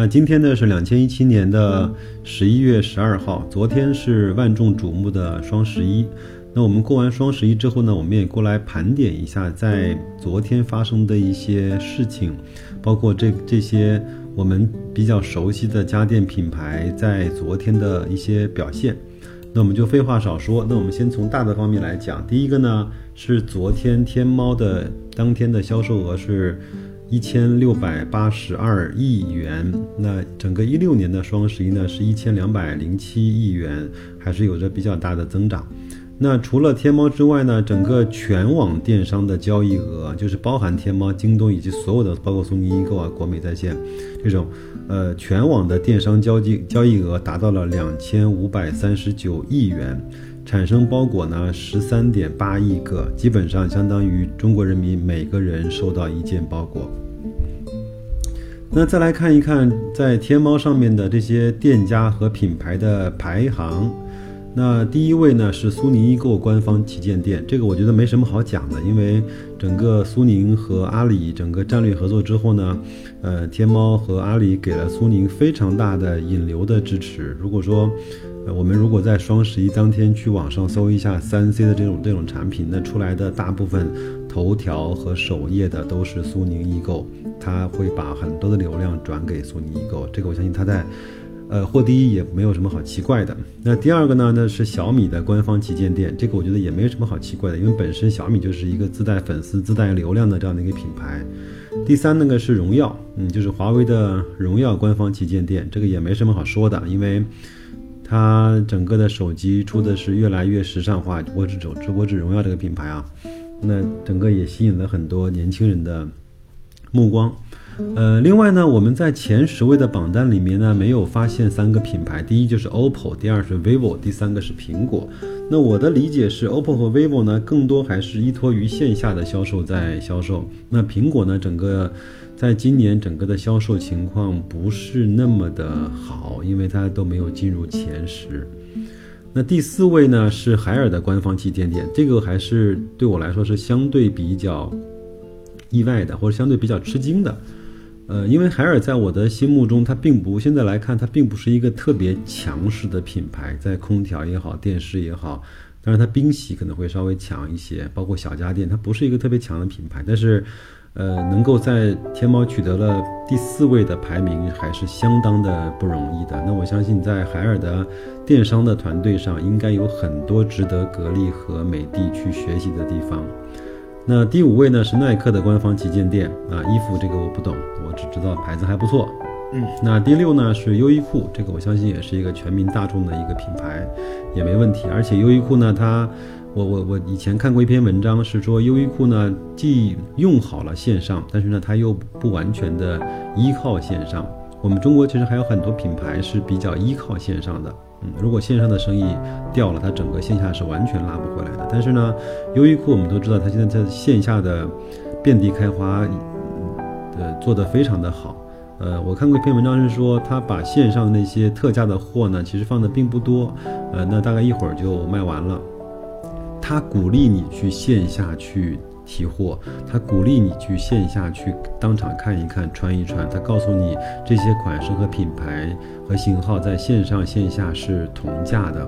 那今天呢是两千一七年的十一月十二号，昨天是万众瞩目的双十一。那我们过完双十一之后呢，我们也过来盘点一下在昨天发生的一些事情，包括这这些我们比较熟悉的家电品牌在昨天的一些表现。那我们就废话少说，那我们先从大的方面来讲。第一个呢是昨天天猫的当天的销售额是一千六百八十二亿元，那整个一六年的双十一呢是一千两百零七亿元，还是有着比较大的增长。那除了天猫之外呢，整个全网电商的交易额，就是包含天猫、京东以及所有的，包括苏宁易购啊、国美在线这种，呃，全网的电商交易交易额达到了两千五百三十九亿元，产生包裹呢十三点八亿个，基本上相当于中国人民每个人收到一件包裹。那再来看一看在天猫上面的这些店家和品牌的排行。那第一位呢是苏宁易购官方旗舰店，这个我觉得没什么好讲的，因为整个苏宁和阿里整个战略合作之后呢，呃，天猫和阿里给了苏宁非常大的引流的支持。如果说，我们如果在双十一当天去网上搜一下三 C 的这种这种产品，那出来的大部分头条和首页的都是苏宁易购，他会把很多的流量转给苏宁易购，这个我相信他在。呃，获第一也没有什么好奇怪的。那第二个呢？那是小米的官方旗舰店，这个我觉得也没什么好奇怪的，因为本身小米就是一个自带粉丝、自带流量的这样的一个品牌。第三那个是荣耀，嗯，就是华为的荣耀官方旗舰店，这个也没什么好说的，因为它整个的手机出的是越来越时尚化。我只走，我指荣耀这个品牌啊，那整个也吸引了很多年轻人的目光。呃，另外呢，我们在前十位的榜单里面呢，没有发现三个品牌，第一就是 OPPO，第二是 vivo，第三个是苹果。那我的理解是，OPPO 和 vivo 呢，更多还是依托于线下的销售在销售。那苹果呢，整个在今年整个的销售情况不是那么的好，因为它都没有进入前十。那第四位呢是海尔的官方旗舰店，这个还是对我来说是相对比较意外的，或者相对比较吃惊的。呃，因为海尔在我的心目中，它并不现在来看，它并不是一个特别强势的品牌，在空调也好，电视也好，当然它冰洗可能会稍微强一些，包括小家电，它不是一个特别强的品牌。但是，呃，能够在天猫取得了第四位的排名，还是相当的不容易的。那我相信，在海尔的电商的团队上，应该有很多值得格力和美的去学习的地方。那第五位呢是耐克的官方旗舰店啊，衣服这个我不懂，我只知道牌子还不错。嗯，那第六呢是优衣库，这个我相信也是一个全民大众的一个品牌，也没问题。而且优衣库呢，它，我我我以前看过一篇文章，是说优衣库呢既用好了线上，但是呢它又不完全的依靠线上。我们中国其实还有很多品牌是比较依靠线上的。嗯，如果线上的生意掉了，它整个线下是完全拉不回来的。但是呢，优衣库我们都知道，它现在在线下的遍地开花，呃，做得非常的好。呃，我看过一篇文章是说，他把线上那些特价的货呢，其实放的并不多，呃，那大概一会儿就卖完了。他鼓励你去线下去。提货，他鼓励你去线下去当场看一看、穿一穿。他告诉你这些款式和品牌和型号在线上线下是同价的。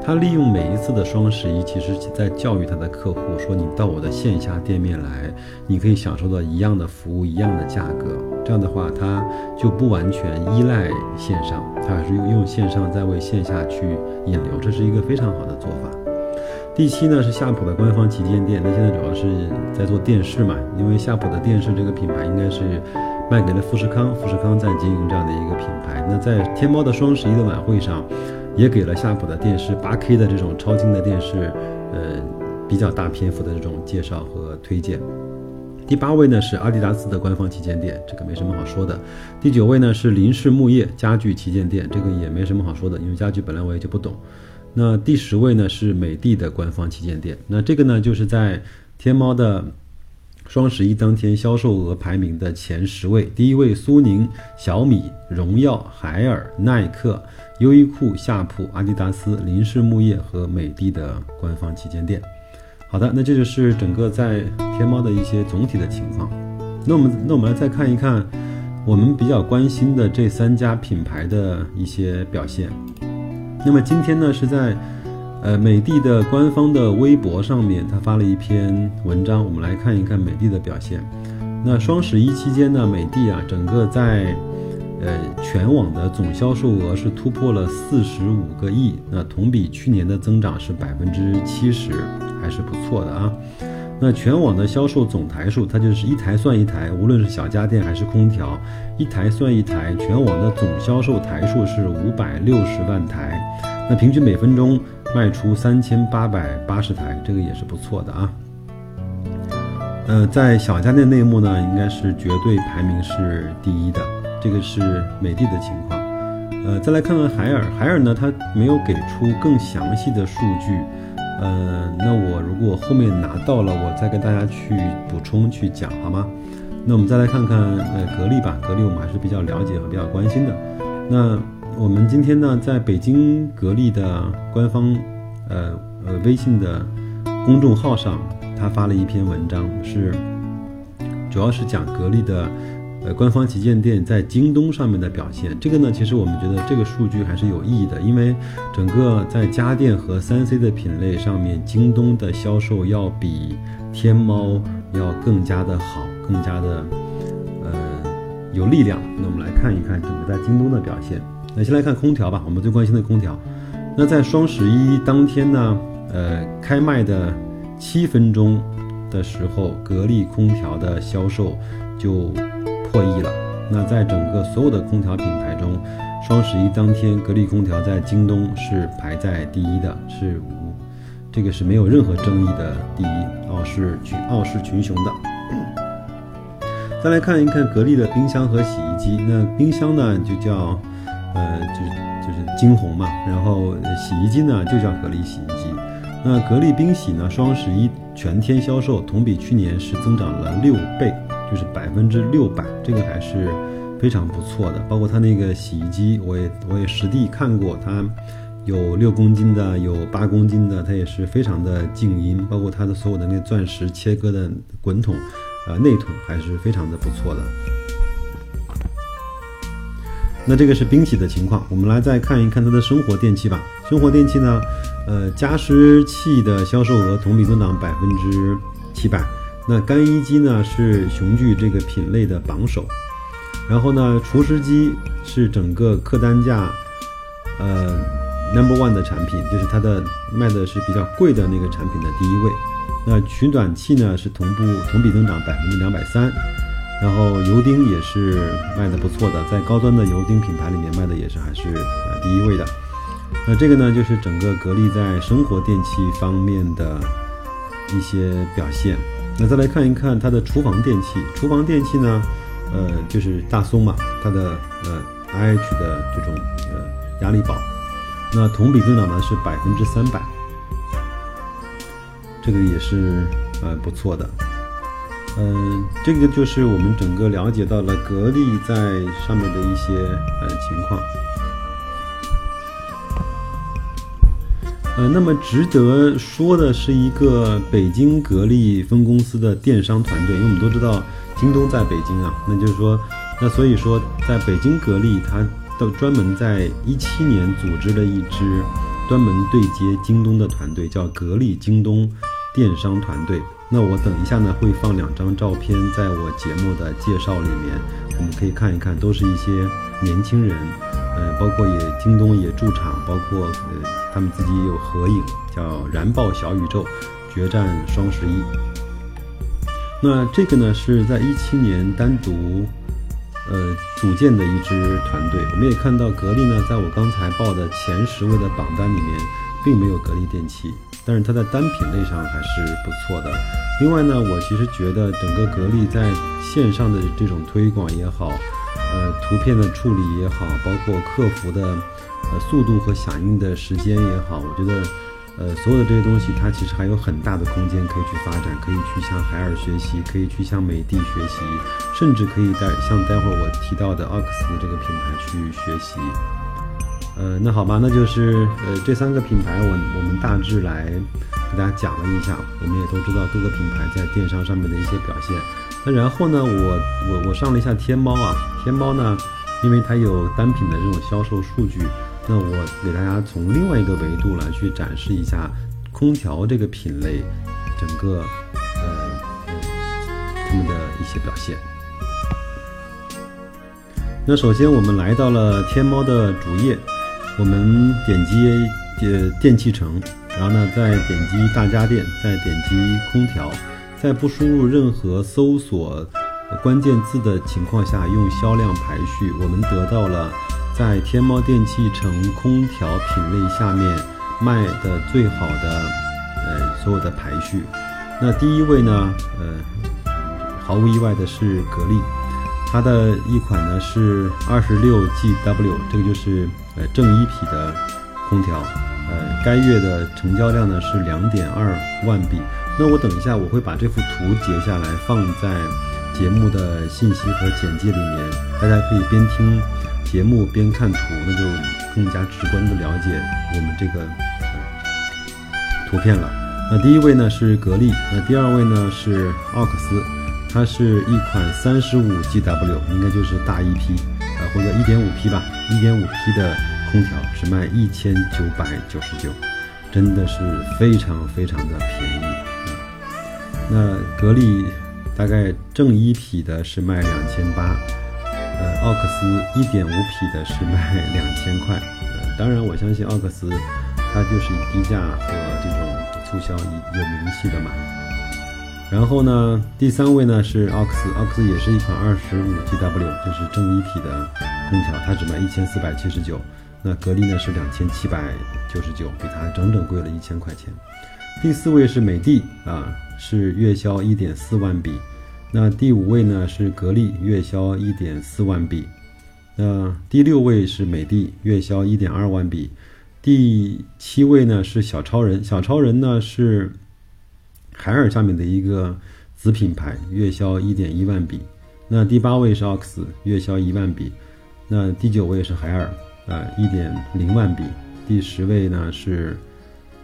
他利用每一次的双十一，其实在教育他的客户说：你到我的线下店面来，你可以享受到一样的服务、一样的价格。这样的话，他就不完全依赖线上，他还是用线上在为线下去引流，这是一个非常好的做法。第七呢是夏普的官方旗舰店，那现在主要是在做电视嘛，因为夏普的电视这个品牌应该是卖给了富士康，富士康在经营这样的一个品牌。那在天猫的双十一的晚会上，也给了夏普的电视八 K 的这种超清的电视，呃，比较大篇幅的这种介绍和推荐。第八位呢是阿迪达斯的官方旗舰店，这个没什么好说的。第九位呢是林氏木业家具旗舰店，这个也没什么好说的，因为家具本来我也就不懂。那第十位呢是美的的官方旗舰店。那这个呢就是在天猫的双十一当天销售额排名的前十位，第一位苏宁、小米、荣耀、海尔、耐克、优衣库、夏普、阿迪达斯、林氏木业和美的的官方旗舰店。好的，那这就是整个在天猫的一些总体的情况。那我们那我们来再看一看我们比较关心的这三家品牌的一些表现。那么今天呢是在呃美的的官方的微博上面，他发了一篇文章，我们来看一看美的的表现。那双十一期间呢，美的啊整个在呃全网的总销售额是突破了四十五个亿，那同比去年的增长是百分之七十。还是不错的啊。那全网的销售总台数，它就是一台算一台，无论是小家电还是空调，一台算一台。全网的总销售台数是五百六十万台，那平均每分钟卖出三千八百八十台，这个也是不错的啊。呃，在小家电内幕呢，应该是绝对排名是第一的，这个是美的的情况。呃，再来看看海尔，海尔呢，它没有给出更详细的数据。呃，那我如果后面拿到了，我再跟大家去补充去讲好吗？那我们再来看看呃格力吧，格力我们还是比较了解和比较关心的。那我们今天呢，在北京格力的官方呃呃微信的公众号上，他发了一篇文章，是主要是讲格力的。呃，官方旗舰店在京东上面的表现，这个呢，其实我们觉得这个数据还是有意义的，因为整个在家电和三 C 的品类上面，京东的销售要比天猫要更加的好，更加的呃有力量。那我们来看一看整个在京东的表现。那先来看空调吧，我们最关心的空调。那在双十一当天呢，呃，开卖的七分钟的时候，格力空调的销售就。破亿了。那在整个所有的空调品牌中，双十一当天，格力空调在京东是排在第一的，是无，这个是没有任何争议的第一，傲视群傲视群雄的。再来看一看格力的冰箱和洗衣机。那冰箱呢就叫，呃，就是就是金鸿嘛。然后洗衣机呢就叫格力洗衣机。那格力冰洗呢，双十一全天销售同比去年是增长了六倍。就是百分之六百，这个还是非常不错的。包括它那个洗衣机，我也我也实地看过，它有六公斤的，有八公斤的，它也是非常的静音。包括它的所有的那个钻石切割的滚筒，呃，内筒还是非常的不错的。那这个是冰洗的情况，我们来再看一看它的生活电器吧。生活电器呢，呃，加湿器的销售额同比增长百分之七百。那干衣机呢是雄踞这个品类的榜首，然后呢，除湿机是整个客单价，呃，number one 的产品，就是它的卖的是比较贵的那个产品的第一位。那取暖器呢是同步同比增长百分之两百三，然后油汀也是卖的不错的，在高端的油汀品牌里面卖的也是还是呃第一位的。那这个呢就是整个格力在生活电器方面的一些表现。那再来看一看它的厨房电器，厨房电器呢，呃，就是大松嘛，它的呃 IH 的这种呃压力宝，那同比增长呢是百分之三百，这个也是呃不错的，嗯，这个就是我们整个了解到了格力在上面的一些呃情况。呃，那么值得说的是一个北京格力分公司的电商团队，因为我们都知道京东在北京啊，那就是说，那所以说在北京格力，它都专门在一七年组织了一支专门对接京东的团队，叫格力京东电商团队。那我等一下呢会放两张照片在我节目的介绍里面，我们可以看一看，都是一些年轻人，呃，包括也京东也驻场，包括呃。他们自己有合影，叫《燃爆小宇宙，决战双十一》。那这个呢，是在一七年单独呃组建的一支团队。我们也看到格力呢，在我刚才报的前十位的榜单里面，并没有格力电器，但是它在单品类上还是不错的。另外呢，我其实觉得整个格力在线上的这种推广也好，呃，图片的处理也好，包括客服的。呃速度和响应的时间也好，我觉得。呃，所有的这些东西，它其实还有很大的空间可以去发展，可以去向海尔学习，可以去向美的学习，甚至可以在像待会儿我提到的奥克斯这个品牌去学习。呃，那好吧，那就是呃这三个品牌，我我们大致来给大家讲了一下。我们也都知道各个品牌在电商上面的一些表现。那然后呢，我我我上了一下天猫啊，天猫呢，因为它有单品的这种销售数据。那我给大家从另外一个维度来去展示一下空调这个品类整个呃他们的一些表现。那首先我们来到了天猫的主页，我们点击呃电器城，然后呢再点击大家电，再点击空调，在不输入任何搜索关键字的情况下，用销量排序，我们得到了。在天猫电器城空调品类下面卖的最好的，呃，所有的排序，那第一位呢，呃，毫无意外的是格力，它的一款呢是二十六 GW，这个就是呃正一匹的空调，呃，该月的成交量呢是两点二万笔。那我等一下我会把这幅图截下来放在节目的信息和简介里面，大家可以边听。节目边看图，那就更加直观的了解我们这个图片了。那第一位呢是格力，那第二位呢是奥克斯，它是一款三十五 GW，应该就是大一匹啊，或者一点五匹吧，一点五匹的空调是卖一千九百九十九，真的是非常非常的便宜。那格力大概正一匹的是卖两千八。呃，奥克斯一点五匹的是卖两千块，呃，当然我相信奥克斯，它就是以低价和这种促销有名气的嘛。然后呢，第三位呢是奥克斯，奥克斯也是一款二十五 GW，就是正一匹的空调，它只卖一千四百七十九。那格力呢是两千七百九十九，比它整整贵了一千块钱。第四位是美的啊，是月销一点四万笔。那第五位呢是格力，月销一点四万笔。那第六位是美的，月销一点二万笔。第七位呢是小超人，小超人呢是海尔下面的一个子品牌，月销一点一万笔。那第八位是奥克斯，月销一万笔。那第九位是海尔，呃，一点零万笔。第十位呢是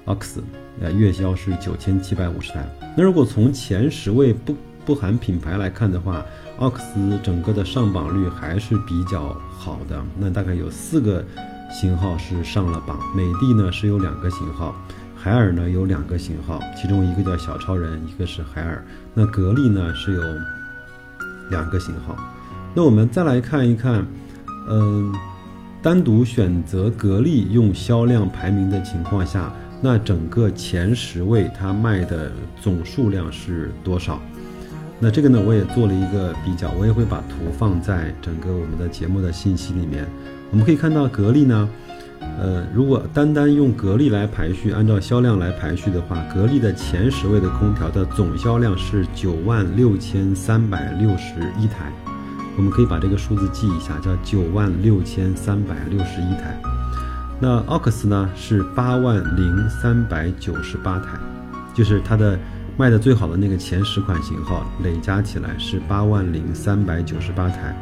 奥克斯，呃，月销是九千七百五十台。那如果从前十位不不含品牌来看的话，奥克斯整个的上榜率还是比较好的。那大概有四个型号是上了榜，美的呢是有两个型号，海尔呢有两个型号，其中一个叫小超人，一个是海尔。那格力呢是有两个型号。那我们再来看一看，嗯，单独选择格力用销量排名的情况下，那整个前十位它卖的总数量是多少？那这个呢，我也做了一个比较，我也会把图放在整个我们的节目的信息里面。我们可以看到格力呢，呃，如果单单用格力来排序，按照销量来排序的话，格力的前十位的空调的总销量是九万六千三百六十一台。我们可以把这个数字记一下，叫九万六千三百六十一台。那奥克斯呢是八万零三百九十八台，就是它的。卖的最好的那个前十款型号累加起来是八万零三百九十八台，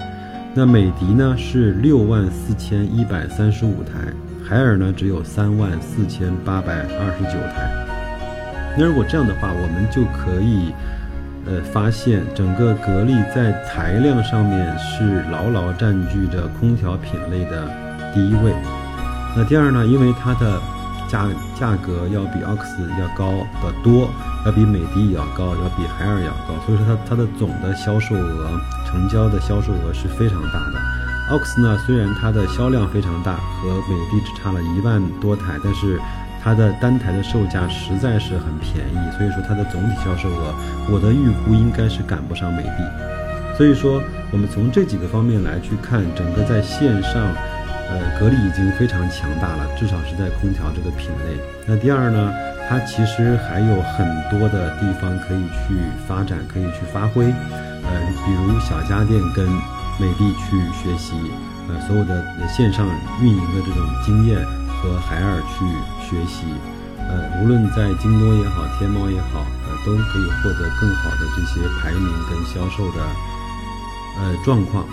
那美的呢是六万四千一百三十五台，海尔呢只有三万四千八百二十九台。那如果这样的话，我们就可以，呃，发现整个格力在台量上面是牢牢占据着空调品类的第一位。那第二呢，因为它的价价格要比奥克斯要高得多。要比美的也要高，要比海尔也要高，所以说它它的总的销售额、成交的销售额是非常大的。奥克斯呢，虽然它的销量非常大，和美的只差了一万多台，但是它的单台的售价实在是很便宜，所以说它的总体销售额，我的预估应该是赶不上美的。所以说，我们从这几个方面来去看，整个在线上，呃，格力已经非常强大了，至少是在空调这个品类。那第二呢？它其实还有很多的地方可以去发展，可以去发挥，呃，比如小家电跟美的去学习，呃所有的线上运营的这种经验和海尔去学习。呃，无论在京东也好，天猫也好，呃，都可以获得更好的这些排名跟销售的呃状况。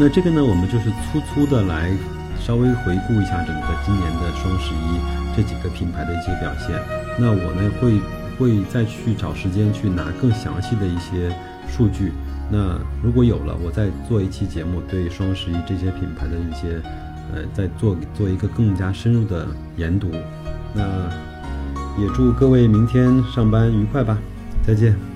那这个呢，我们就是粗粗的来稍微回顾一下整个今年的双十一这几个品牌的一些表现。那我呢会会再去找时间去拿更详细的一些数据。那如果有了，我再做一期节目，对双十一这些品牌的一些呃，再做做一个更加深入的研读。那也祝各位明天上班愉快吧，再见。